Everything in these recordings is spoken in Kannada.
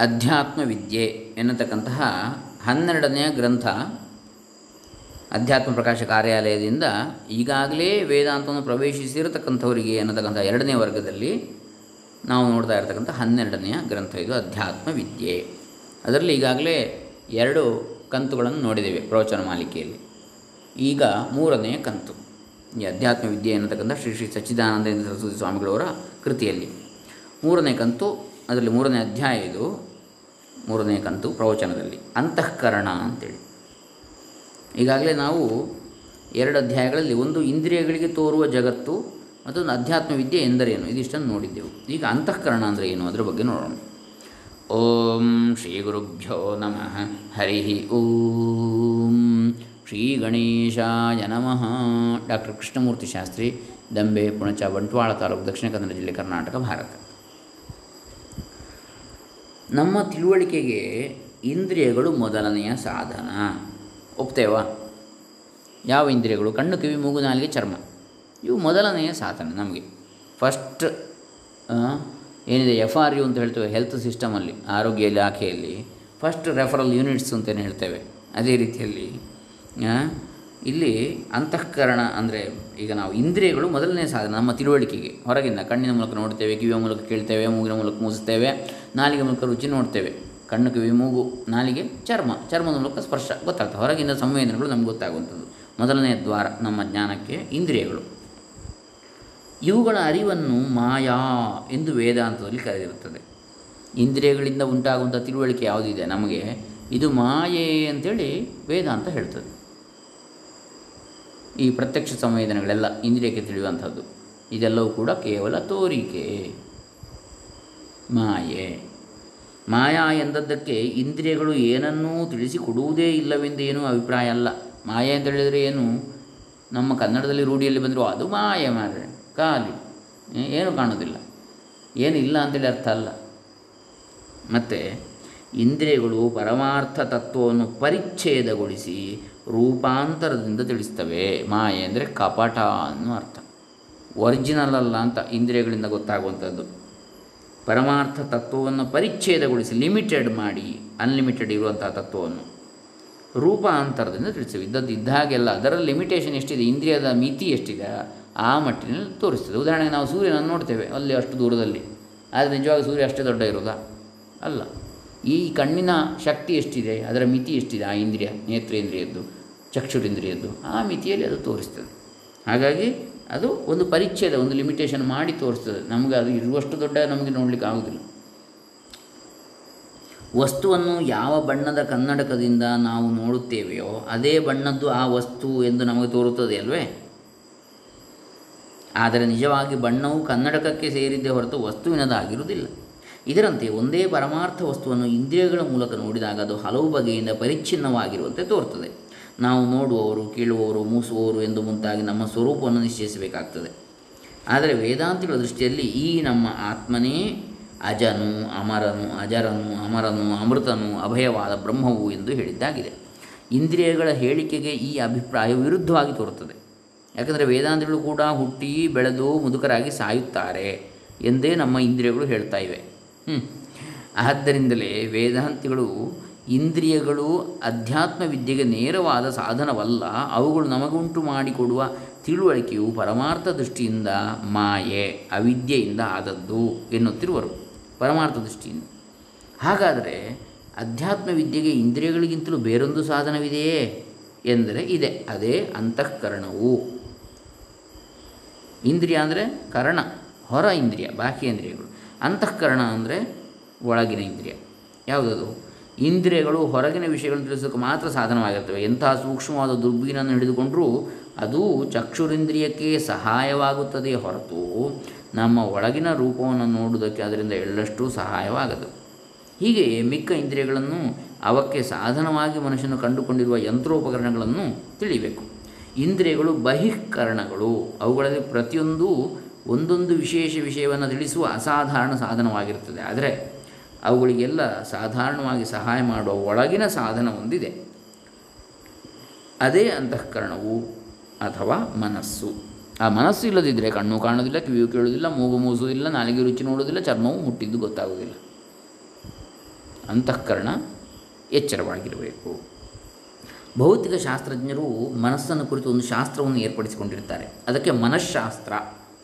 ಅಧ್ಯಾತ್ಮ ವಿದ್ಯೆ ಎನ್ನತಕ್ಕಂತಹ ಹನ್ನೆರಡನೆಯ ಗ್ರಂಥ ಅಧ್ಯಾತ್ಮ ಪ್ರಕಾಶ ಕಾರ್ಯಾಲಯದಿಂದ ಈಗಾಗಲೇ ವೇದಾಂತವನ್ನು ಪ್ರವೇಶಿಸಿರತಕ್ಕಂಥವರಿಗೆ ಅನ್ನತಕ್ಕಂಥ ಎರಡನೇ ವರ್ಗದಲ್ಲಿ ನಾವು ನೋಡ್ತಾ ಇರತಕ್ಕಂಥ ಹನ್ನೆರಡನೆಯ ಗ್ರಂಥ ಇದು ಅಧ್ಯಾತ್ಮ ವಿದ್ಯೆ ಅದರಲ್ಲಿ ಈಗಾಗಲೇ ಎರಡು ಕಂತುಗಳನ್ನು ನೋಡಿದ್ದೇವೆ ಪ್ರವಚನ ಮಾಲಿಕೆಯಲ್ಲಿ. ಈಗ ಮೂರನೆಯ ಕಂತು, ಈ ಅಧ್ಯಾತ್ಮ ವಿದ್ಯೆ ಎನ್ನತಕ್ಕಂಥ ಶ್ರೀ ಶ್ರೀ ಸಚ್ಚಿದಾನಂದೇಂದ್ರ ಸರಸ್ವತಿ ಸ್ವಾಮಿಗಳವರ ಕೃತಿಯಲ್ಲಿ. ಮೂರನೇ ಕಂತು, ಅದರಲ್ಲಿ ಮೂರನೇ ಅಧ್ಯಾಯ ಇದು. ಮೂರನೇ ಕಂತು ಪ್ರವಚನದಲ್ಲಿ, ಅಂತಃಕರಣ ಅಂತೇಳಿ. ಈಗಾಗಲೇ ನಾವು ಎರಡು ಅಧ್ಯಾಯಗಳಲ್ಲಿ ಒಂದು ಇಂದ್ರಿಯಗಳಿಗೆ ತೋರುವ ಜಗತ್ತು ಮತ್ತೊಂದು ಅಧ್ಯಾತ್ಮ ವಿದ್ಯೆ ಎಂದರೇನು? ಇದಿಷ್ಟನ್ನು ನೋಡಿದ್ದೆವು. ಈಗ ಅಂತಃಕರಣ ಅಂದರೆ ಏನು? ಅದರ ಬಗ್ಗೆ ನೋಡೋಣ. ಓಂ ಶ್ರೀ ಗುರುಭ್ಯೋ ನಮಃ. ಹರಿ ಓಂ ಶ್ರೀ ಗಣೇಶಾಯ ನಮಃ. ಡಾಕ್ಟರ್ ಕೃಷ್ಣಮೂರ್ತಿ ಶಾಸ್ತ್ರಿ, ದಂಬೆ, ಪುಣಚ, ಬಂಟ್ವಾಳ ತಾಲೂಕು, ದಕ್ಷಿಣ ಕನ್ನಡ ಜಿಲ್ಲೆ ಕರ್ನಾಟಕ, ಭಾರತ. ನಮ್ಮ ತಿಳುವಳಿಕೆಗೆ ಇಂದ್ರಿಯಗಳು ಮೊದಲನೆಯ ಸಾಧನ. ಒಪ್ತೇವಾ? ಯಾವ ಇಂದ್ರಿಯಗಳು? ಕಣ್ಣು, ಕಿವಿ, ಮೂಗು, ನಾಲಿಗೆ, ಚರ್ಮ. ಇವು ಮೊದಲನೆಯ ಸಾಧನ ನಮಗೆ. ಫಸ್ಟ್ ಏನಿದೆ? ಎಫ್ ಆರ್ ಯು ಅಂತ ಹೇಳ್ತೇವೆ ಹೆಲ್ತ್ ಸಿಸ್ಟಮಲ್ಲಿ ಆರೋಗ್ಯ ಇಲಾಖೆಯಲ್ಲಿ ಫಸ್ಟ್ ರೆಫರಲ್ ಯೂನಿಟ್ಸ್ ಅಂತಲೇ ಹೇಳ್ತೇವೆ. ಅದೇ ರೀತಿಯಲ್ಲಿ ಇಲ್ಲಿ ಅಂತಃಕರಣ ಅಂದರೆ ಈಗ ನಾವು ಇಂದ್ರಿಯಗಳು ಮೊದಲನೇ ಸಾಧನ, ನಮ್ಮ ತಿಳುವಳಿಕೆಗೆ. ಹೊರಗಿಂದ ಕಣ್ಣಿನ ಮೂಲಕ ನೋಡ್ತೇವೆ, ಕಿವಿಯ ಮೂಲಕ ಕೇಳ್ತೇವೆ, ಮೂಗಿನ ಮೂಲಕ ಮೂಸುತ್ತೇವೆ ನಾಲಿಗೆ ಮೂಲಕ ರುಚಿ ನೋಡ್ತೇವೆ. ಕಣ್ಣು, ಕಿವಿ, ಮೂಗು, ನಾಲಿಗೆ ಚರ್ಮ. ಚರ್ಮದ ಮೂಲಕ ಸ್ಪರ್ಶ ಗೊತ್ತಾಗ್ತದೆ. ಹೊರಗಿನ ಸಂವೇದನೆಗಳು ನಮ್ಗೆ ಗೊತ್ತಾಗುವಂಥದ್ದು. ಮೊದಲನೇ ದ್ವಾರ, ನಮ್ಮ ಜ್ಞಾನಕ್ಕೆ ಇಂದ್ರಿಯಗಳು. ಇವುಗಳ ಅರಿವನ್ನು ಮಾಯಾ ಎಂದು ವೇದಾಂತದಲ್ಲಿ ಕರೆದಿರುತ್ತದೆ. ಇಂದ್ರಿಯಗಳಿಂದ ಉಂಟಾಗುವಂಥ ತಿಳುವಳಿಕೆ ಯಾವುದಿದೆ ನಮಗೆ ಇದು ಮಾಯೆ ಅಂತೇಳಿ ವೇದಾಂತ ಹೇಳ್ತದೆ. ಈ ಪ್ರತ್ಯಕ್ಷ ಸಂವೇದನೆಗಳೆಲ್ಲ ಇಂದ್ರಿಯಕ್ಕೆ ತಿಳಿಯುವಂಥದ್ದು. ಇದೆಲ್ಲವೂ ಕೂಡ ಕೇವಲ ತೋರಿಕೆ. ಮಾಯೆ. ಮಾಯಾ ಎಂದದ್ದಕ್ಕೆ ಇಂದ್ರಿಯಗಳು ಏನನ್ನೂ ತಿಳಿಸಿಕೊಡುವುದೇ ಇಲ್ಲವೆಂದೇನೂ ಅಭಿಪ್ರಾಯ ಅಲ್ಲ. ಮಾಯೆ ಅಂತ ಹೇಳಿದರೆ ಏನು? ನಮ್ಮ ಕನ್ನಡದಲ್ಲಿ ರೂಢಿಯಲ್ಲಿ ಬಂದರೂ ಅದು ಮಾಯೆ ಮಾರ್ರೆ. ಖಾಲಿ. ಏನು ಕಾಣೋದಿಲ್ಲ ಏನು ಇಲ್ಲ ಅಂತೇಳಿ ಅರ್ಥ ಅಲ್ಲ. ಮತ್ತು ಇಂದ್ರಿಯಗಳು ಪರಮಾರ್ಥ ತತ್ವವನ್ನು ಪರಿಚ್ಛೇದಗೊಳಿಸಿ ರೂಪಾಂತರದಿಂದ ತಿಳಿಸ್ತವೆ. ಮಾಯೆ ಅಂದರೆ ಕಪಟ ಅನ್ನೋ ಅರ್ಥ. ಒರಿಜಿನಲ್ ಅಲ್ಲ ಅಂತ ಇಂದ್ರಿಯಗಳಿಂದ ಗೊತ್ತಾಗುವಂಥದ್ದು. ಪರಮಾರ್ಥ ತತ್ವವನ್ನು ಪರಿಚ್ಛೇದಗೊಳಿಸಿ ಲಿಮಿಟೆಡ್ ಮಾಡಿ ಅನ್ಲಿಮಿಟೆಡ್ ಇರುವಂತಹ ತತ್ವವನ್ನು ರೂಪಾಂತರದಿಂದ ತಿಳಿಸ್ತೇವೆ. ಇದ್ದದ್ದು ಇದ್ದ ಹಾಗೆಲ್ಲ ಅದರ ಲಿಮಿಟೇಷನ್ ಎಷ್ಟಿದೆ? ಇಂದ್ರಿಯದ ಮಿತಿ ಎಷ್ಟಿದೆ? ಆ ಮಟ್ಟಿನಲ್ಲಿ ತೋರಿಸ್ತದೆ. ಉದಾಹರಣೆಗೆ ನಾವು ಸೂರ್ಯನನ್ನು ನೋಡ್ತೇವೆ. ಅಲ್ಲಿ ಅಷ್ಟು ದೂರದಲ್ಲಿ. ಆದರೆ ನಿಜವಾಗಿ ಸೂರ್ಯ ಅಷ್ಟೇ ದೊಡ್ಡ ಇರೋದಾ ಅಲ್ಲ. ಈ ಕಣ್ಣಿನ ಶಕ್ತಿ ಎಷ್ಟಿದೆ, ಅದರ ಮಿತಿ ಎಷ್ಟಿದೆ, ಆ ಇಂದ್ರಿಯ ನೇತ್ರೇಂದ್ರಿಯದ್ದು ಚಕ್ಷುರೇಂದ್ರಿಯದ್ದು ಆ ಮಿತಿಯಲ್ಲಿ ಅದು ತೋರಿಸ್ತದೆ. ಹಾಗಾಗಿ ಅದು ಒಂದು ಪರಿಚ್ಛೇದ, ಒಂದು ಲಿಮಿಟೇಷನ್ ಮಾಡಿ ತೋರಿಸ್ತದೆ. ನಮಗೆ ಅದು ಇರುವಷ್ಟು ದೊಡ್ಡ ನಮಗೆ ನೋಡಲಿಕ್ಕೆ ಆಗೋದಿಲ್ಲ. ವಸ್ತುವನ್ನು ಯಾವ ಬಣ್ಣದ ಕನ್ನಡಕದಿಂದ ನಾವು ನೋಡುತ್ತೇವೆಯೋ, ಅದೇ ಬಣ್ಣದ್ದು ಆ ವಸ್ತು ಎಂದು ನಮಗೆ ತೋರುತ್ತದೆ ಅಲ್ವೇ? ಆದರೆ ನಿಜವಾಗಿ ಬಣ್ಣವು ಕನ್ನಡಕಕ್ಕೆ ಸೇರಿದ್ದೇ ಹೊರತು ವಸ್ತುವಿನದಾಗಿರುವುದಿಲ್ಲ. ಇದರಂತೆ ಒಂದೇ ಪರಮಾರ್ಥ ವಸ್ತುವನ್ನು ಇಂದ್ರಿಯಗಳ ಮೂಲಕ ನೋಡಿದಾಗ ಅದು ಹಲವು ಬಗೆಯಿಂದ ಪರಿಚ್ಛಿನ್ನವಾಗಿರುವಂತೆ ತೋರ್ತದೆ ನಾವು ನೋಡುವವರು, ಕೇಳುವವರು, ಮೂಸುವವರು ಎಂದು ಮುಂತಾಗಿ ನಮ್ಮ ಸ್ವರೂಪವನ್ನು ನಿಶ್ಚಯಿಸಬೇಕಾಗ್ತದೆ. ಆದರೆ ವೇದಾಂತಿಗಳ ದೃಷ್ಟಿಯಲ್ಲಿ ಈ ನಮ್ಮ ಆತ್ಮನೇ ಅಜನು, ಅಮರನು, ಅಜರನು, ಅಮರನು, ಅಮೃತನು, ಅಭಯವಾದ ಬ್ರಹ್ಮವು ಎಂದು ಹೇಳಿದ್ದಾಗಿದೆ. ಇಂದ್ರಿಯಗಳ ಹೇಳಿಕೆಗೆ ಈ ಅಭಿಪ್ರಾಯ ವಿರುದ್ಧವಾಗಿ ತೋರುತ್ತದೆ. ಯಾಕಂದರೆ ವೇದಾಂತಗಳು ಕೂಡ ಹುಟ್ಟಿ ಬೆಳೆದು ಮುದುಕರಾಗಿ ಸಾಯುತ್ತಾರೆ ಎಂದೇ ನಮ್ಮ ಇಂದ್ರಿಯಗಳು ಹೇಳ್ತಾ ಇವೆ. ಆದ್ದರಿಂದಲೇ ವೇದಾಂತಿಗಳು ಇಂದ್ರಿಯಗಳು ಅಧ್ಯಾತ್ಮ ವಿದ್ಯೆಗೆ ನೇರವಾದ ಸಾಧನವಲ್ಲ, ಅವುಗಳು ನಮಗುಂಟು ಮಾಡಿಕೊಡುವ ತಿಳುವಳಿಕೆಯು ಪರಮಾರ್ಥ ದೃಷ್ಟಿಯಿಂದ ಮಾಯೆ, ಅವಿದ್ಯೆಯಿಂದ ಆದದ್ದು ಎನ್ನುತ್ತಿರುವರು. ಪರಮಾರ್ಥ ದೃಷ್ಟಿಯಿಂದ. ಹಾಗಾದರೆ ಅಧ್ಯಾತ್ಮ ವಿದ್ಯೆಗೆ ಇಂದ್ರಿಯಗಳಿಗಿಂತಲೂ ಬೇರೊಂದು ಸಾಧನವಿದೆಯೇ ಎಂದರೆ ಇದೆ. ಅದೇ ಅಂತಃಕರಣವು. ಇಂದ್ರಿಯ ಅಂದರೆ ಕರಣ, ಹೊರ ಇಂದ್ರಿಯ ಬಾಕಿ ಇಂದ್ರಿಯಗಳು. ಅಂತಃಕರಣ ಅಂದರೆ ಒಳಗಿನ ಇಂದ್ರಿಯ. ಯಾವುದದು? ಇಂದ್ರಿಯಗಳು ಹೊರಗಿನ ವಿಷಯಗಳನ್ನು ತಿಳಿಸೋಕೆ ಮಾತ್ರ ಸಾಧನವಾಗಿರ್ತವೆ. ಎಂತಹ ಸೂಕ್ಷ್ಮವಾದ ದುರ್ಬೀನನ್ನು ಹಿಡಿದುಕೊಂಡರೂ ಅದು ಚಕ್ಷುರಿಂದ್ರಿಯಕ್ಕೆ ಸಹಾಯವಾಗುತ್ತದೆ ಹೊರತು ನಮ್ಮ ಒಳಗಿನ ರೂಪವನ್ನು ನೋಡುವುದಕ್ಕೆ ಅದರಿಂದ ಎಳ್ಳಷ್ಟು ಸಹಾಯವಾಗದು. ಹೀಗೆ ಮಿಕ್ಕ ಇಂದ್ರಿಯಗಳನ್ನು ಅವಕ್ಕೆ ಸಾಧನವಾಗಿ ಮನುಷ್ಯನು ಕಂಡುಕೊಂಡಿರುವ ಯಂತ್ರೋಪಕರಣಗಳನ್ನು ತಿಳಿಬೇಕು. ಇಂದ್ರಿಯಗಳು ಬಹಿಷ್ಕರಣಗಳು ಅವುಗಳಲ್ಲಿ ಪ್ರತಿಯೊಂದು ಒಂದೊಂದು ವಿಶೇಷ ವಿಷಯವನ್ನು ತಿಳಿಸುವ ಅಸಾಧಾರಣ ಸಾಧನವಾಗಿರುತ್ತದೆ. ಆದರೆ ಅವುಗಳಿಗೆಲ್ಲ ಸಾಧಾರಣವಾಗಿ ಸಹಾಯ ಮಾಡುವ ಒಳಗಿನ ಸಾಧನ ಒಂದಿದೆ. ಅದೇ ಅಂತಃಕರಣವು ಅಥವಾ ಮನಸ್ಸು. ಆ ಮನಸ್ಸು ಇಲ್ಲದಿದ್ದರೆ ಕಣ್ಣು ಕಾಣೋದಿಲ್ಲ ಕಿವಿಯು ಕೇಳೋದಿಲ್ಲ ಮೂಗು ಮೂಸುವುದಿಲ್ಲ, ನಾಲಿಗೆ ರುಚಿ ನೋಡೋದಿಲ್ಲ ಚರ್ಮವು ಹುಟ್ಟಿದ್ದು ಗೊತ್ತಾಗೋದಿಲ್ಲ ಅಂತಃಕರಣ ಎಚ್ಚರವಾಗಿರಬೇಕು. ಭೌತಿಕ ಶಾಸ್ತ್ರಜ್ಞರು ಮನಸ್ಸನ್ನು ಕುರಿತು ಒಂದು ಶಾಸ್ತ್ರವನ್ನು ಏರ್ಪಡಿಸಿಕೊಂಡಿರ್ತಾರೆ. ಅದಕ್ಕೆ ಮನಃಶಾಸ್ತ್ರ.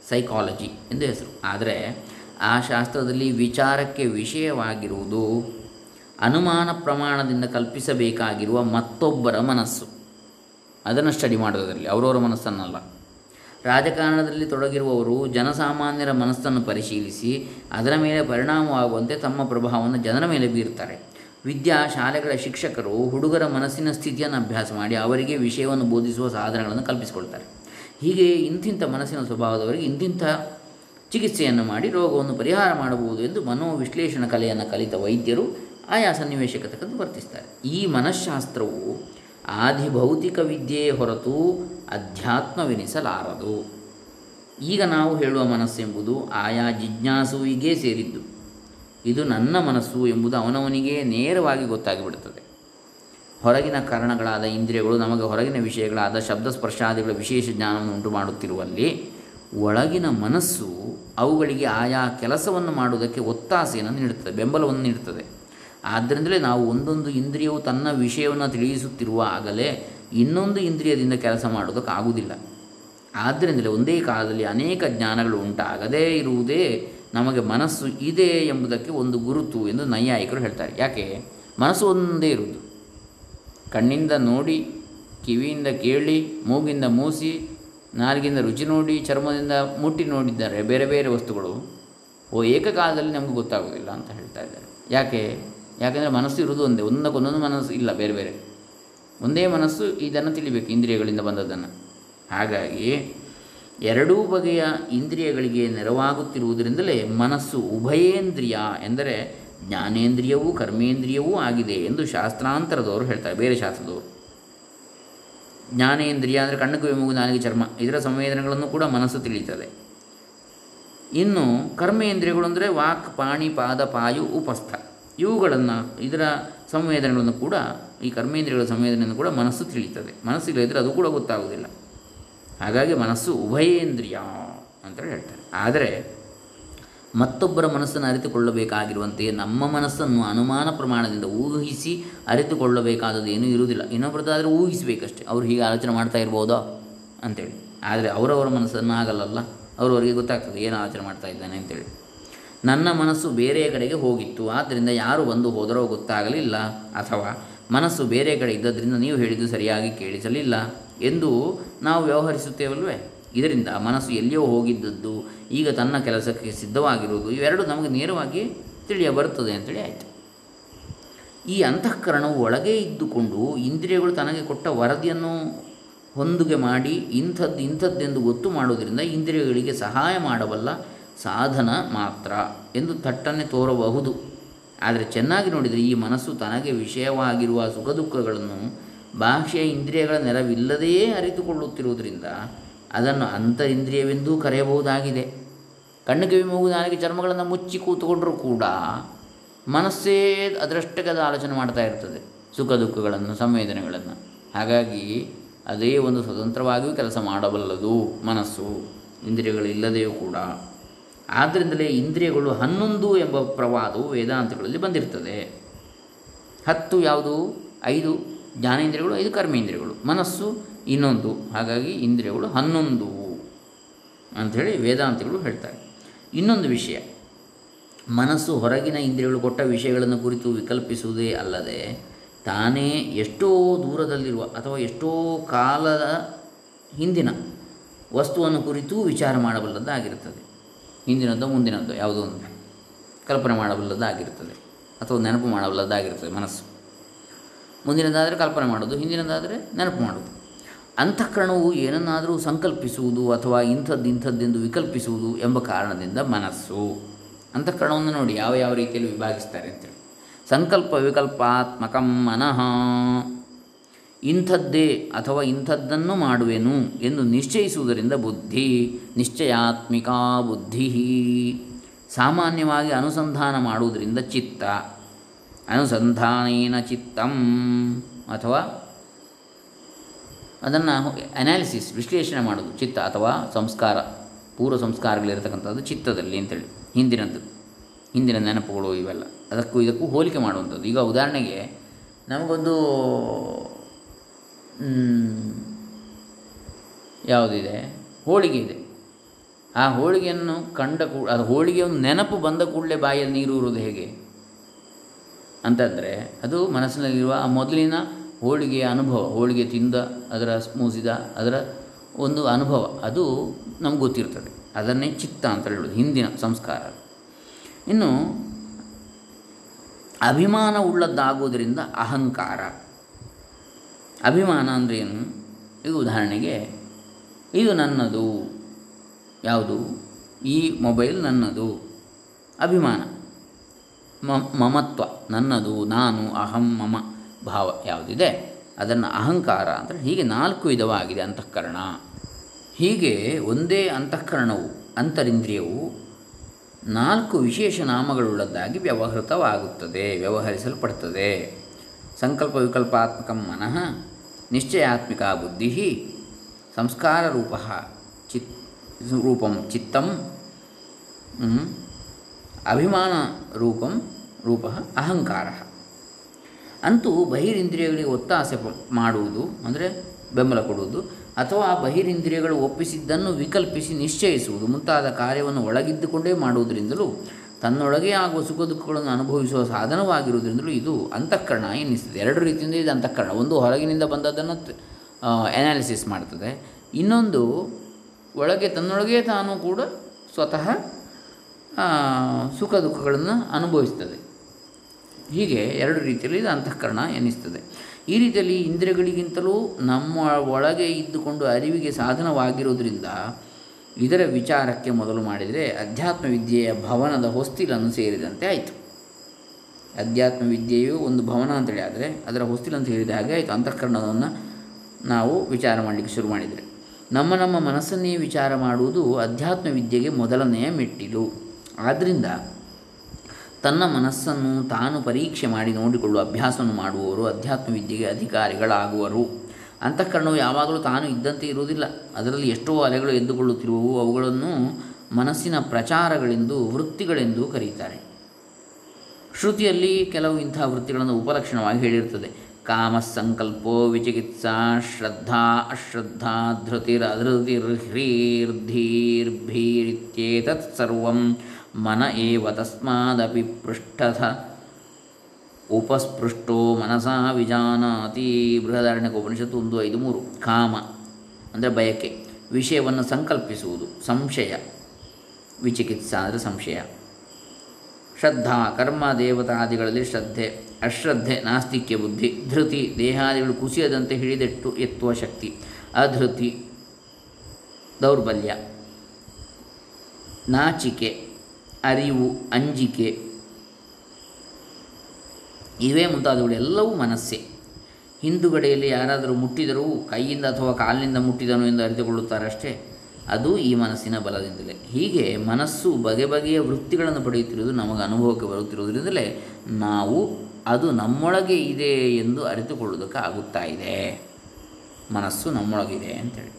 ಸೈಕಾಲಜಿ ಎಂದು ಹೆಸರು. ಆದರೆ ಆ ಶಾಸ್ತ್ರದಲ್ಲಿ ವಿಚಾರಕ್ಕೆ ವಿಷಯವಾಗಿರುವುದು ಅನುಮಾನ ಪ್ರಮಾಣದಿಂದ ಕಲ್ಪಿಸಬೇಕಾಗಿರುವ ಮತ್ತೊಬ್ಬರ ಮನಸ್ಸು. ಅದನ್ನು ಸ್ಟಡಿ ಮಾಡೋದರಲ್ಲಿ ಅವರವರ ಮನಸ್ಸನ್ನಲ್ಲ. ರಾಜಕಾರಣದಲ್ಲಿ ತೊಡಗಿರುವವರು ಜನಸಾಮಾನ್ಯರ ಮನಸ್ಸನ್ನು ಪರಿಶೀಲಿಸಿ ಅದರ ಮೇಲೆ ಪರಿಣಾಮವಾಗುವಂತೆ ತಮ್ಮ ಪ್ರಭಾವವನ್ನು ಜನರ ಮೇಲೆ ಬೀರ್ತಾರೆ. ವಿದ್ಯಾ ಶಾಲೆಗಳ ಶಿಕ್ಷಕರು ಹುಡುಗರ ಮನಸ್ಸಿನ ಸ್ಥಿತಿಯನ್ನು ಅಭ್ಯಾಸ ಮಾಡಿ ಅವರಿಗೆ ವಿಷಯವನ್ನು ಬೋಧಿಸುವ ಸಾಧನಗಳನ್ನು ಕಲ್ಪಿಸಿಕೊಳ್ತಾರೆ. ಹೀಗೆ ಇಂತಿಂಥ ಮನಸ್ಸಿನ ಸ್ವಭಾವದವರಿಗೆ ಇಂತಿಂಥ ಚಿಕಿತ್ಸೆಯನ್ನು ಮಾಡಿ ರೋಗವನ್ನು ಪರಿಹಾರ ಮಾಡಬಹುದು ಎಂದು ಮನೋವಿಶ್ಲೇಷಣ ಕಲೆಯನ್ನು ಕಲಿತ ವೈದ್ಯರು ಆಯಾ ಸನ್ನಿವೇಶಕ್ಕೆ ತಕ್ಕಂತೆ ವರ್ತಿಸ್ತಾರೆ. ಈ ಮನಃಶಾಸ್ತ್ರವು ಆದಿಭೌತಿಕ ವಿದ್ಯೆಯೇ ಹೊರತು ಅಧ್ಯಾತ್ಮವೆನಿಸಲಾರದು. ಈಗ ನಾವು ಹೇಳುವ ಮನಸ್ಸೆಂಬುದು ಆಯಾ ಜಿಜ್ಞಾಸುವಿಗೆ ಸೇರಿದ್ದು. ಇದು ನನ್ನ ಮನಸ್ಸು ಎಂಬುದು ಅವನವನಿಗೆ ನೇರವಾಗಿ ಗೊತ್ತಾಗಿಬಿಡುತ್ತದೆ. ಹೊರಗಿನ ಕಾರಣಗಳಾದ ಇಂದ್ರಿಯಗಳು ನಮಗೆ ಹೊರಗಿನ ವಿಷಯಗಳಾದ ಶಬ್ದ ಸ್ಪರ್ಶಾದಿಗಳ ವಿಶೇಷ ಜ್ಞಾನವನ್ನು ಉಂಟು ಮಾಡುತ್ತಿರುವಲ್ಲಿ ಒಳಗಿನ ಮನಸ್ಸು ಅವುಗಳಿಗೆ ಆಯಾ ಕೆಲಸವನ್ನು ಮಾಡುವುದಕ್ಕೆ ಒತ್ತಾಸೆಯನ್ನು ನೀಡುತ್ತದೆ, ಬೆಂಬಲವನ್ನು ನೀಡುತ್ತದೆ. ಆದ್ದರಿಂದಲೇ ನಾವು ಒಂದೊಂದು ಇಂದ್ರಿಯವು ತನ್ನ ವಿಷಯವನ್ನು ತಿಳಿಸುತ್ತಿರುವಾಗಲೇ ಇನ್ನೊಂದು ಇಂದ್ರಿಯದಿಂದ ಕೆಲಸ ಮಾಡುವುದಕ್ಕಾಗುವುದಿಲ್ಲ. ಆದ್ದರಿಂದಲೇ ಒಂದೇ ಕಾಲದಲ್ಲಿ ಅನೇಕ ಜ್ಞಾನಗಳು ಉಂಟಾಗದೇ ಇರುವುದೇ ನಮಗೆ ಮನಸ್ಸು ಇದೆ ಎಂಬುದಕ್ಕೆ ಒಂದು ಗುರುತು ಎಂದು ನೈಯಾಯಿಕರು ಹೇಳ್ತಾರೆ. ಯಾಕೆ? ಮನಸ್ಸು ಒಂದೇ ಇರುವುದು. ಕಣ್ಣಿಂದ ನೋಡಿ, ಕಿವಿಯಿಂದ ಕೇಳಿ, ಮೂಗಿಂದ ಮೂಸಿ ನಾಲಿಗಿಂದ ರುಚಿ ನೋಡಿ, ಚರ್ಮದಿಂದ ಮುಟ್ಟಿ ನೋಡಿದ್ದಾರೆ ಬೇರೆ ಬೇರೆ ವಸ್ತುಗಳು. ಓ, ಏಕಕಾಲದಲ್ಲಿ ನಮಗೆ ಗೊತ್ತಾಗೋದಿಲ್ಲ ಅಂತ ಹೇಳ್ತಾ ಇದ್ದಾರೆ. ಯಾಕೆ? ಯಾಕೆಂದರೆ ಮನಸ್ಸು ಇರುವುದು ಒಂದೇ ಒಂದಕ್ಕೊಂದೊಂದು ಮನಸ್ಸು ಇಲ್ಲ ಬೇರೆ ಬೇರೆ. ಒಂದೇ ಮನಸ್ಸು ಇದನ್ನು ತಿಳಿಬೇಕು, ಇಂದ್ರಿಯಗಳಿಂದ ಬಂದದ್ದನ್ನು. ಹಾಗಾಗಿ ಎರಡೂ ಬಗೆಯ ಇಂದ್ರಿಯಗಳಿಗೆ ನೆರವಾಗುತ್ತಿರುವುದರಿಂದಲೇ ಮನಸ್ಸು ಉಭಯೇಂದ್ರಿಯ ಎಂದರೆ ಜ್ಞಾನೇಂದ್ರಿಯವೂ ಕರ್ಮೇಂದ್ರಿಯವೂ ಆಗಿದೆ ಎಂದು ಶಾಸ್ತ್ರಾಂತರದವರು ಹೇಳ್ತಾರೆ, ಬೇರೆ ಶಾಸ್ತ್ರದವರು. ಜ್ಞಾನೇಂದ್ರಿಯ ಅಂದರೆ ಕಣ್ಣು, ಕಿವಿ, ಮೂಗು, ನಾಲಿಗೆ, ಚರ್ಮ, ಇದರ ಸಂವೇದನೆಗಳನ್ನು ಕೂಡ ಮನಸ್ಸು ತಿಳಿಯುತ್ತದೆ. ಇನ್ನು ಕರ್ಮೇಂದ್ರಿಯಗಳು ಅಂದರೆ ವಾಕ್, ಪಾಣಿ, ಪಾದ, ಪಾಯು, ಉಪಸ್ಥ. ಇವುಗಳನ್ನು, ಇದರ ಸಂವೇದನೆಗಳನ್ನು ಕೂಡ, ಈ ಕರ್ಮೇಂದ್ರಿಯಗಳ ಸಂವೇದನೆಯನ್ನು ಕೂಡ ಮನಸ್ಸು ತಿಳಿಯುತ್ತದೆ. ಮನಸ್ಸು ಅದು ಕೂಡ ಗೊತ್ತಾಗುವುದಿಲ್ಲ. ಹಾಗಾಗಿ ಮನಸ್ಸು ಉಭಯೇಂದ್ರಿಯ ಅಂತ ಹೇಳ್ತಾರೆ. ಆದರೆ ಮತ್ತೊಬ್ಬರ ಮನಸ್ಸನ್ನು ಅರಿತುಕೊಳ್ಳಬೇಕಾಗಿರುವಂತೆಯೇ ನಮ್ಮ ಮನಸ್ಸನ್ನು ಅನುಮಾನ ಪ್ರಮಾಣದಿಂದ ಊಹಿಸಿ ಅರಿತುಕೊಳ್ಳಬೇಕಾದದ್ದು ಏನೂ ಇರುವುದಿಲ್ಲ. ಇನ್ನೊಬ್ಬರದ್ದಾದರೆ ಊಹಿಸಬೇಕಷ್ಟೆ. ಅವರು ಹೀಗೆ ಆಲೋಚನೆ ಮಾಡ್ತಾ ಇರ್ಬೋದೋ ಅಂತೇಳಿ. ಆದರೆ ಅವರವರ ಮನಸ್ಸನ್ನು ಆಗಲ್ಲಲ್ಲ? ಅವರವರಿಗೆ ಗೊತ್ತಾಗ್ತದೆ, ಏನು ಆಲೋಚನೆ ಮಾಡ್ತಾ ಇದ್ದಾನೆ ಅಂತೇಳಿ. ನನ್ನ ಮನಸ್ಸು ಬೇರೆಯ ಕಡೆಗೆ ಹೋಗಿತ್ತು. ಆದ್ದರಿಂದ ಯಾರು ಬಂದು ಹೋದರೋ ಗೊತ್ತಾಗಲಿಲ್ಲ. ಅಥವಾ ಮನಸ್ಸು ಬೇರೆ ಕಡೆ ಇದ್ದದ್ರಿಂದ ನೀವು ಹೇಳಿದ್ದು ಸರಿಯಾಗಿ ಕೇಳಿಸಲಿಲ್ಲ ಎಂದು ನಾವು ವ್ಯವಹರಿಸುತ್ತೇವಲ್ವೇ? ಇದರಿಂದ ಮನಸ್ಸು ಎಲ್ಲಿಯೋ ಹೋಗಿದ್ದದ್ದು, ಈಗ ತನ್ನ ಕೆಲಸಕ್ಕೆ ಸಿದ್ಧವಾಗಿರುವುದು, ಇವೆರಡು ನಮಗೆ ನೇರವಾಗಿ ತಿಳಿಯ ಬರುತ್ತದೆ ಅಂತೇಳಿ ಆಯಿತು. ಈ ಅಂತಃಕರಣವು ಒಳಗೆ ಇದ್ದುಕೊಂಡು ಇಂದ್ರಿಯಗಳು ತನಗೆ ಕೊಟ್ಟ ವರದಿಯನ್ನು ಹೊಂದುಗೆ ಮಾಡಿ ಇಂಥದ್ದು ಇಂಥದ್ದೆಂದು ಗೊತ್ತು ಮಾಡುವುದರಿಂದ ಇಂದ್ರಿಯಗಳಿಗೆ ಸಹಾಯ ಮಾಡಬಲ್ಲ ಸಾಧನ ಮಾತ್ರ ಎಂದು ತಟ್ಟನೆ ತೋರಬಹುದು. ಆದರೆ ಚೆನ್ನಾಗಿ ನೋಡಿದರೆ ಈ ಮನಸ್ಸು ತನಗೆ ವಿಷಯವಾಗಿರುವ ಸುಖ ದುಃಖಗಳನ್ನು ಬಾಹ್ಯ ಇಂದ್ರಿಯಗಳ ನೆರವಿಲ್ಲದೆಯೇ ಅರಿತುಕೊಳ್ಳುತ್ತಿರುವುದರಿಂದ ಅದನ್ನು ಅಂತರಿಂದ್ರಿಯವೆಂದೂ ಕರೆಯಬಹುದಾಗಿದೆ. ಕಣ್ಣು ಕಿವಿ ಮೂಗು ನಾಲಿಗೆ ಚರ್ಮಗಳನ್ನು ಮುಚ್ಚಿ ಕೂತುಕೊಂಡರೂ ಕೂಡ ಮನಸ್ಸೇ ಅದರಷ್ಟಕ್ಕೆ ಅದು ಆಲೋಚನೆ ಮಾಡ್ತಾ ಇರ್ತದೆ. ಸುಖ ದುಃಖಗಳನ್ನು, ಸಂವೇದನೆಗಳನ್ನು. ಹಾಗಾಗಿ ಅದೇ ಒಂದು ಸ್ವತಂತ್ರವಾಗಿಯೂ ಕೆಲಸ ಮಾಡಬಲ್ಲದು ಮನಸ್ಸು. ಇಂದ್ರಿಯಗಳಿಲ್ಲದೆಯೂ ಕೂಡ. ಆದ್ದರಿಂದಲೇ ಇಂದ್ರಿಯಗಳು ಹನ್ನೊಂದು ಎಂಬ ಪ್ರವಾದವು ವೇದಾಂತಗಳಲ್ಲಿ ಬಂದಿರ್ತದೆ. ಹತ್ತು ಯಾವುದು? ಐದು. ಜ್ಞಾನೇಂದ್ರಿಯಗಳು, ಐದು ಕರ್ಮೇಂದ್ರಿಯಗಳು. ಮನಸ್ಸು ಇನ್ನೊಂದು, ಹಾಗಾಗಿ ಇಂದ್ರಿಯಗಳು ಹನ್ನೊಂದು ಅಂಥೇಳಿ ವೇದಾಂತಿಗಳು ಹೇಳ್ತಾರೆ. ಇನ್ನೊಂದು ವಿಷಯ, ಮನಸ್ಸು ಹೊರಗಿನ ಇಂದ್ರಿಯಗಳು ಕೊಟ್ಟ ವಿಷಯಗಳನ್ನು ಕುರಿತು ವಿಕಲ್ಪಿಸುವುದೇ ಅಲ್ಲದೆ ತಾನೇ ಎಷ್ಟೋ ದೂರದಲ್ಲಿರುವ ಅಥವಾ ಎಷ್ಟೋ ಕಾಲದ ಹಿಂದಿನ ವಸ್ತುವನ್ನು ಕುರಿತು ವಿಚಾರ ಮಾಡಬಲ್ಲದ್ದಾಗಿರುತ್ತದೆ. ಹಿಂದಿನದ್ದು ಮುಂದಿನದ್ದು ಯಾವುದೋ ಒಂದು ಕಲ್ಪನೆ ಮಾಡಬಲ್ಲದ್ದಾಗಿರ್ತದೆ ಅಥವಾ ನೆನಪು ಮಾಡಬಲ್ಲದ್ದಾಗಿರ್ತದೆ ಮನಸ್ಸು. ಮುಂದಿನದಾದರೆ ಕಲ್ಪನೆ ಮಾಡೋದು, ಹಿಂದಿನದಾದರೆ ನೆನಪು ಮಾಡೋದು. ಅಂತಃಕರಣವು ಏನನ್ನಾದರೂ ಸಂಕಲ್ಪಿಸುವುದು ಅಥವಾ ಇಂಥದ್ದು ಇಂಥದ್ದೆಂದು ವಿಕಲ್ಪಿಸುವುದು ಎಂಬ ಕಾರಣದಿಂದ ಮನಸ್ಸು. ಅಂತಃಕರಣವನ್ನು ನೋಡಿ ಯಾವ ಯಾವ ರೀತಿಯಲ್ಲಿ ವಿಭಾಗಿಸ್ತಾರೆ ಅಂತೇಳಿ ಸಂಕಲ್ಪ ವಿಕಲ್ಪಾತ್ಮಕಂ ಮನಃ. ಇಂಥದ್ದೇ ಅಥವಾ ಇಂಥದ್ದನ್ನು ಮಾಡುವೆನು ಎಂದು ನಿಶ್ಚಯಿಸುವುದರಿಂದ ಬುದ್ಧಿ, ನಿಶ್ಚಯಾತ್ಮಿಕ ಬುದ್ಧಿ. ಸಾಮಾನ್ಯವಾಗಿ ಅನುಸಂಧಾನ ಮಾಡುವುದರಿಂದ ಚಿತ್ತ. ಅನುಸಂಧಾನೇನ ಚಿತ್ತಂ ಅಥವಾ ಅದನ್ನು ಅನಾಲಿಸಿಸ್ ವಿಶ್ಲೇಷಣೆ ಮಾಡೋದು, ಚಿತ್ತ ಅಥವಾ ಸಂಸ್ಕಾರ, ಪೂರ್ವ ಸಂಸ್ಕಾರಗಳಿರತಕ್ಕಂಥದ್ದು ಚಿತ್ತದಲ್ಲಿ ಅಂತೇಳಿ, ಹಿಂದಿನದ್ದು. ಹಿಂದಿನ ನೆನಪುಗಳು ಇವೆಲ್ಲ. ಅದಕ್ಕೂ ಇದಕ್ಕೂ ಹೋಲಿಕೆ ಮಾಡುವಂಥದ್ದು. ಈಗ ಉದಾಹರಣೆಗೆ ನಮಗೊಂದು ಯಾವುದಿದೆ? ಹೋಳಿಗೆ ಇದೆ. ಆ ಹೋಳಿಗೆಯನ್ನು ಕಂಡ ಕೂ, ಅದು ಹೋಳಿಗೆ ಒಂದು ನೆನಪು ಬಂದ ಕೂಡಲೇ ಬಾಯಲ್ಲಿ ನೀರು ಹೇಗೆ? ಅಂತಂದರೆ ಅದು ಮನಸ್ಸಿನಲ್ಲಿರುವ ಆ ಮೊದಲಿನ ಹೋಳಿಗೆಯ ಅನುಭವ, ಹೋಳಿಗೆ ತಿಂದ ಅದರ ಮೂಸಿದ ಅದರ ಒಂದು ಅನುಭವ, ಅದು ನಮ್ಗೆ ಗೊತ್ತಿರ್ತದೆ. ಅದನ್ನೇ ಚಿತ್ತ ಅಂತ ಹೇಳೋದು, ಹಿಂದಿನ ಸಂಸ್ಕಾರ. ಇನ್ನು ಅಭಿಮಾನ ಉಳ್ಳದ್ದಾಗುವುದರಿಂದ ಅಹಂಕಾರ. ಅಭಿಮಾನ ಅಂದರೆ ಏನು? ಈಗ ಉದಾಹರಣೆಗೆ, ಇದು ನನ್ನದು. ಯಾವುದು? ಈ ಮೊಬೈಲ್ ನನ್ನದು. ಅಭಿಮಾನ. ಮಮತ್ವ ನನ್ನದು, ನಾನು, ಅಹಂ, ಮಮ. ಭಾವ ಯಾವುದಿದೆ? ಅದನ್ನು ಅಹಂಕಾರ ಅಂದರೆ ಹೀಗೆ ನಾಲ್ಕು ವಿಧವಾಗಿದೆ ಅಂತಃಕರಣ. ಹೀಗೆ ಒಂದೇ ಅಂತಃಕರಣವು, ಅಂತರಿಂದ್ರಿಯವು ನಾಲ್ಕು ವಿಶೇಷ ನಾಮಗಳುಳ್ಳದ್ದಾಗಿ ವ್ಯವಹೃತವಾಗುತ್ತದೆ, ವ್ಯವಹರಿಸಲ್ಪಡ್ತದೆ. ಸಂಕಲ್ಪ ವಿಕಲ್ಪಾತ್ಮಕ ಮನಃ ನಿಶ್ಚಯಾತ್ಮಿಕ ಬುದ್ಧಿ ಸಂಸ್ಕಾರ ರೂಪ ಚಿತ್ ರೂಪಂ ಚಿತ್ತಂ ಅಭಿಮಾನ ರೂಪಂ ರೂಪ ಅಹಂಕಾರ. ಅಂತೂ ಬಹಿರಿಂದ್ರಿಯಗಳಿಗೆ ಒತ್ತಾಸೆ ಮಾಡುವುದು, ಅಂದರೆ ಬೆಂಬಲ ಕೊಡುವುದು, ಅಥವಾ ಬಹಿರಿಂದ್ರಿಯಗಳು ಒಪ್ಪಿಸಿದ್ದನ್ನು ವಿಕಲ್ಪಿಸಿ ನಿಶ್ಚಯಿಸುವುದು, ಮುಂತಾದ ಕಾರ್ಯವನ್ನು ಒಳಗಿದ್ದುಕೊಂಡೇ ಮಾಡುವುದರಿಂದಲೂ, ತನ್ನೊಳಗೆ ಆಗುವ ಸುಖ ದುಃಖಗಳನ್ನು ಅನುಭವಿಸುವ ಸಾಧನವಾಗಿರುವುದರಿಂದಲೂ ಇದು ಅಂತಃಕರಣ ಎನ್ನಿಸ್ತದೆ. ಎರಡು ರೀತಿಯಿಂದ ಇದು ಅಂತಃಕರಣ. ಒಂದು ಹೊರಗಿನಿಂದ ಬಂದದ್ದನ್ನು ಅನಾಲಿಸಿಸ್ ಮಾಡ್ತದೆ. ಇನ್ನೊಂದು, ಒಳಗೆ ತನ್ನೊಳಗೆ ತಾನು ಕೂಡ ಸ್ವತಃ ಸುಖ ದುಃಖಗಳನ್ನು ಅನುಭವಿಸ್ತದೆ. ಹೀಗೆ ಎರಡು ರೀತಿಯಲ್ಲಿ ಇದು ಅಂತಃಕರಣ ಎನಿಸ್ತದೆ. ಈ ರೀತಿಯಲ್ಲಿ ಇಂದ್ರಿಯಗಳಿಗಿಂತಲೂ ನಮ್ಮ ಒಳಗೆ ಇದ್ದುಕೊಂಡು ಅರಿವಿಗೆ ಸಾಧನವಾಗಿರುವುದರಿಂದ ಇದರ ವಿಚಾರಕ್ಕೆ ಮೊದಲು ಮಾಡಿದರೆ ಅಧ್ಯಾತ್ಮ ವಿದ್ಯೆಯ ಭವನದ ಹೊಸ್ತಿಲನ್ನು ಸೇರಿದಂತೆ ಆಯಿತು. ಅಧ್ಯಾತ್ಮ ವಿದ್ಯೆಯು ಒಂದು ಭವನ ಅಂತೇಳಿ ಆದರೆ ಅದರ ಹೊಸ್ತಿಲನ್ನು ಸೇರಿದ ಹಾಗೆ ಆಯಿತು. ಅಂತಃಕರಣವನ್ನು ನಾವು ವಿಚಾರ ಮಾಡಲಿಕ್ಕೆ ಶುರು ಮಾಡಿದರೆ. ನಮ್ಮ ನಮ್ಮ ಮನಸ್ಸನ್ನೇ ವಿಚಾರ ಮಾಡುವುದು ಅಧ್ಯಾತ್ಮ ವಿದ್ಯೆಗೆ ಮೊದಲನೆಯ ಮೆಟ್ಟಿಲು. ಆದ್ದರಿಂದ ತನ್ನ ಮನಸ್ಸನ್ನು ತಾನು ಪರೀಕ್ಷೆ ಮಾಡಿ ನೋಡಿಕೊಳ್ಳುವ ಅಭ್ಯಾಸವನ್ನು ಮಾಡುವವರು ಅಧ್ಯಾತ್ಮ ವಿದ್ಯೆಗೆ ಅಧಿಕಾರಿಗಳಾಗುವರು. ಅಂತಃಕರಣವು ಯಾವಾಗಲೂ ತಾನು ಇದ್ದಂತೆ ಇರುವುದಿಲ್ಲ. ಅದರಲ್ಲಿ ಎಷ್ಟೋ ಅಲೆಗಳು ಎದ್ದುಕೊಳ್ಳುತ್ತಿರುವವು ಅವುಗಳನ್ನು ಮನಸ್ಸಿನ ಪ್ರಚಾರಗಳೆಂದು, ವೃತ್ತಿಗಳೆಂದು ಕರೆಯುತ್ತಾರೆ ಶ್ರುತಿಯಲ್ಲಿ ಕೆಲವು ಇಂತಹ ವೃತ್ತಿಗಳನ್ನು ಉಪಲಕ್ಷಣವಾಗಿ ಹೇಳಿರುತ್ತದೆ. ಕಾಮ ಸಂಕಲ್ಪೋ ವಿಚಿಕಿತ್ಸಾ ಶ್ರದ್ಧಾ ಅಶ್ರದ್ಧಾ ಧೃತಿರ್ ಅಧೃತಿರ್ಹ್ರೀರ್ಧೀರ್ಭೀರಿತ್ಯೇತತ್ ಸರ್ವಂ ಮನ ಏವ ತಸ್ಮಾದಪಿ ಪೃಷ್ಠಥ. ಉಪಸ್ಪೃಷ್ಟೋ ಮನಸಾ ವಿಜಾನಾತಿ. ಬೃಹದಾರಣ್ಯಕೋಪನಿಷತ್ತು ಒಂದು, ಐದು, ಮೂರು. ಕಾಮ, ಅಂದರೆ ಬಯಕೆ. ವಿಷಯವನ್ನು ಸಂಕಲ್ಪಿಸುವುದು, ಸಂಶಯ. ವಿಚಿಕಿತ್ಸಾ ಅಂದರೆ ಸಂಶಯ. ಶ್ರದ್ಧಾ, ಕರ್ಮ ದೇವತಾದಿಗಳಲ್ಲಿ ಶ್ರದ್ಧೆ. ಅಶ್ರದ್ಧೆ, ನಾಸ್ತಿಕ್ಯ ಬುದ್ಧಿ. ಧೃತಿ, ದೇಹಾದಿಗಳು ಕುಸಿಯದಂತೆ ಹಿಡಿದಿಟ್ಟು ಎತ್ತುವ ಶಕ್ತಿ. ಅಧೃತಿ, ದೌರ್ಬಲ್ಯ. ನಾಚಿಕೆ. ಅರಿವು, ಅಂಜಿಕೆ. ಇವೇ ಮುಂತಾದವುಗಳೆಲ್ಲವೂ ಮನಸ್ಸೇ. ಹಿಂದುಗಡೆಯಲ್ಲಿ ಯಾರಾದರೂ ಮುಟ್ಟಿದರೂ ಕೈಯಿಂದ ಅಥವಾ ಕಾಲಿನಿಂದ ಮುಟ್ಟಿದನು ಎಂದು ಅರಿತುಕೊಳ್ಳುತ್ತಾರಷ್ಟೇ, ಅದು ಈ ಮನಸ್ಸಿನ ಬಲದಿಂದಲೇ. ಹೀಗೆ ಮನಸ್ಸು ಬಗೆ ಬಗೆಯ ವೃತ್ತಿಗಳನ್ನು ಪಡೆಯುತ್ತಿರುವುದು ನಮಗೆ ಅನುಭವಕ್ಕೆ ಬರುತ್ತಿರುವುದರಿಂದಲೇ ನಾವು ಅದು ನಮ್ಮೊಳಗೆ ಇದೆ ಎಂದು ಅರಿತುಕೊಳ್ಳುವುದಕ್ಕೆ ಆಗುತ್ತಾ ಇದೆ. ಮನಸ್ಸು ನಮ್ಮೊಳಗಿದೆ ಅಂತೇಳಿ.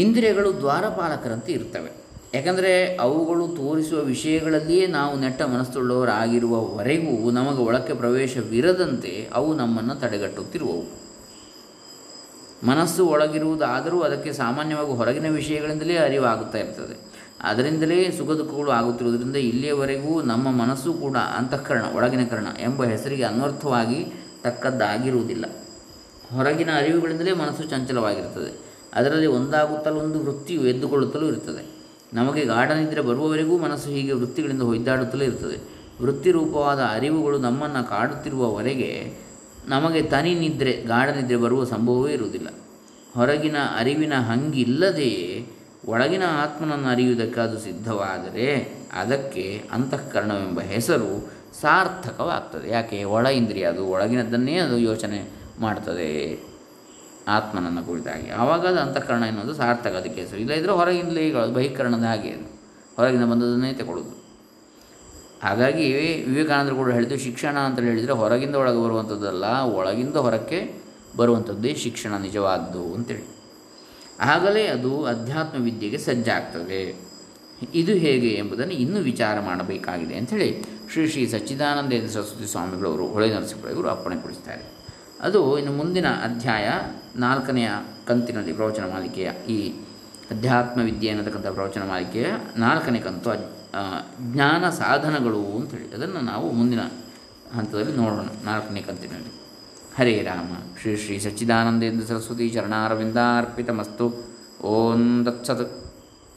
ಇಂದ್ರಿಯಗಳು ದ್ವಾರಪಾಲಕರಂತೆ ಇರ್ತವೆ. ಯಾಕಂದರೆ ಅವುಗಳು ತೋರಿಸುವ ವಿಷಯಗಳಲ್ಲಿಯೇ ನಾವು ನೆಟ್ಟ ಮನಸ್ಸುಳ್ಳವರಾಗಿರುವವರೆಗೂ ನಮಗೆ ಒಳಕ್ಕೆ ಪ್ರವೇಶವಿರದಂತೆ ಅವು ನಮ್ಮನ್ನು ತಡೆಗಟ್ಟುತ್ತಿರುವವು. ಮನಸ್ಸು ಒಳಗಿರುವುದಾದರೂ ಅದಕ್ಕೆ ಸಾಮಾನ್ಯವಾಗಿ ಹೊರಗಿನ ವಿಷಯಗಳಿಂದಲೇ ಅರಿವಾಗುತ್ತಾ ಇರ್ತದೆ. ಅದರಿಂದಲೇ ಸುಖ ದುಃಖಗಳು ಆಗುತ್ತಿರುವುದರಿಂದ ಇಲ್ಲಿಯವರೆಗೂ ನಮ್ಮ ಮನಸ್ಸು ಕೂಡ ಅಂತಃಕರಣ, ಒಳಗಿನ ಕರಣ ಎಂಬ ಹೆಸರಿಗೆ ಅನ್ವರ್ಥವಾಗಿ ತಕ್ಕದ್ದಾಗಿರುವುದಿಲ್ಲ. ಹೊರಗಿನ ಅರಿವುಗಳಿಂದಲೇ ಮನಸ್ಸು ಚಂಚಲವಾಗಿರುತ್ತದೆ ಅದರಲ್ಲಿ ಒಂದಾಗುತ್ತಲೊಂದು ವೃತ್ತಿಯು ಎದ್ದುಕೊಳ್ಳುತ್ತಲೂ ಇರುತ್ತದೆ ನಮಗೆ ಗಾಢನಿದ್ರೆ ಬರುವವರೆಗೂ ಮನಸ್ಸು ಹೀಗೆ ವೃತ್ತಿಗಳಿಂದ ಹೊಯ್ದಾಡುತ್ತಲೇ ಇರ್ತದೆ ವೃತ್ತಿರೂಪವಾದ ಅರಿವುಗಳು ನಮ್ಮನ್ನು ಕಾಡುತ್ತಿರುವವರೆಗೆ ನಮಗೆ ತನಿ ನಿದ್ರೆ ಗಾಢ ನಿದ್ರೆ ಬರುವ ಸಂಭವವೇ ಇರುವುದಿಲ್ಲ. ಹೊರಗಿನ ಅರಿವಿನ ಹಂಗಿಲ್ಲದೆಯೇ ಒಳಗಿನ ಆತ್ಮನನ್ನು ಅರಿಯುವುದಕ್ಕೆ ಅದು ಸಿದ್ಧವಾದರೆ ಅದಕ್ಕೆ ಅಂತಃಕರಣವೆಂಬ ಹೆಸರು ಸಾರ್ಥಕವಾಗ್ತದೆ. ಯಾಕೆ? ಒಳ ಇಂದ್ರಿಯ, ಅದು ಒಳಗಿನದ್ದನ್ನೇ ಅದು ಯೋಚನೆ ಮಾಡ್ತದೆ. ಆತ್ಮನನ್ನು ಕುರಿತಾಗಿ. ಆವಾಗ ಅದು ಅಂತಃಕರಣ ಎನ್ನುವುದು ಸಾರ್ಥಕ ಅದಕ್ಕೆ ಹೆಸರು ಇಲ್ಲದಿದ್ದರೆ ಹೊರಗಿಂದಲೇ ಈಗ ಬಹಿಕರಣದ ಹಾಗೆ ಅದು. ಹೊರಗಿನ ಬಂದದನ್ನೇ ತಗೊಳ್ಳೋದು ಹಾಗಾಗಿ ವಿವೇಕಾನಂದರು ಕೂಡ ಹೇಳಿದ್ದು ಶಿಕ್ಷಣ ಅಂತ ಹೇಳಿದರೆ ಹೊರಗಿಂದ ಒಳಗೆ ಬರುವಂಥದ್ದಲ್ಲ, ಒಳಗಿಂದ ಹೊರಕ್ಕೆ ಬರುವಂಥದ್ದೇ ಶಿಕ್ಷಣ ನಿಜವಾದ್ದು ಅಂತೇಳಿ. ಆಗಲೇ ಅದು ಅಧ್ಯಾತ್ಮ ವಿದ್ಯೆಗೆ ಸಜ್ಜಾಗ್ತದೆ. ಇದು ಹೇಗೆ ಎಂಬುದನ್ನು ಇನ್ನೂ ವಿಚಾರ ಮಾಡಬೇಕಾಗಿದೆ ಅಂಥೇಳಿ ಶ್ರೀ ಶ್ರೀ ಸಚ್ಚಿದಾನಂದೇಂದ್ರ ಸರಸ್ವತಿ ಸ್ವಾಮಿಗಳವರು, ಹೊಳೆ ಅಪ್ಪಣೆ ಕೊಡಿಸ್ತಾರೆ. ಅದು ಇನ್ನು ಮುಂದಿನ ಅಧ್ಯಾಯ ನಾಲ್ಕನೆಯ ಕಂತಿನಲ್ಲಿ ಪ್ರವಚನ ಮಾಲಿಕೆಯ ಈ ಅಧ್ಯಾತ್ಮ ವಿದ್ಯೆ ಅನ್ನತಕ್ಕಂಥ ಪ್ರವಚನ ಮಾಲಿಕೆಯ ನಾಲ್ಕನೇ ಕಂತು ಜ್ಞಾನ ಸಾಧನಗಳು ಅಂತೇಳಿ. ಅದನ್ನು ನಾವು ಮುಂದಿನ ಹಂತದಲ್ಲಿ ನೋಡೋಣ ನಾಲ್ಕನೇ ಕಂತಿನಲ್ಲಿ. ಹರೇ ರಾಮ, ಶ್ರೀ ಶ್ರೀ ಸಚ್ಚಿದಾನಂದೇಂದ್ರ ಸರಸ್ವತಿ ಚರಣಾರವಿಂದಾರ್ಪಿತಮಸ್ತು. ಓಂ ದತ್ಸತ್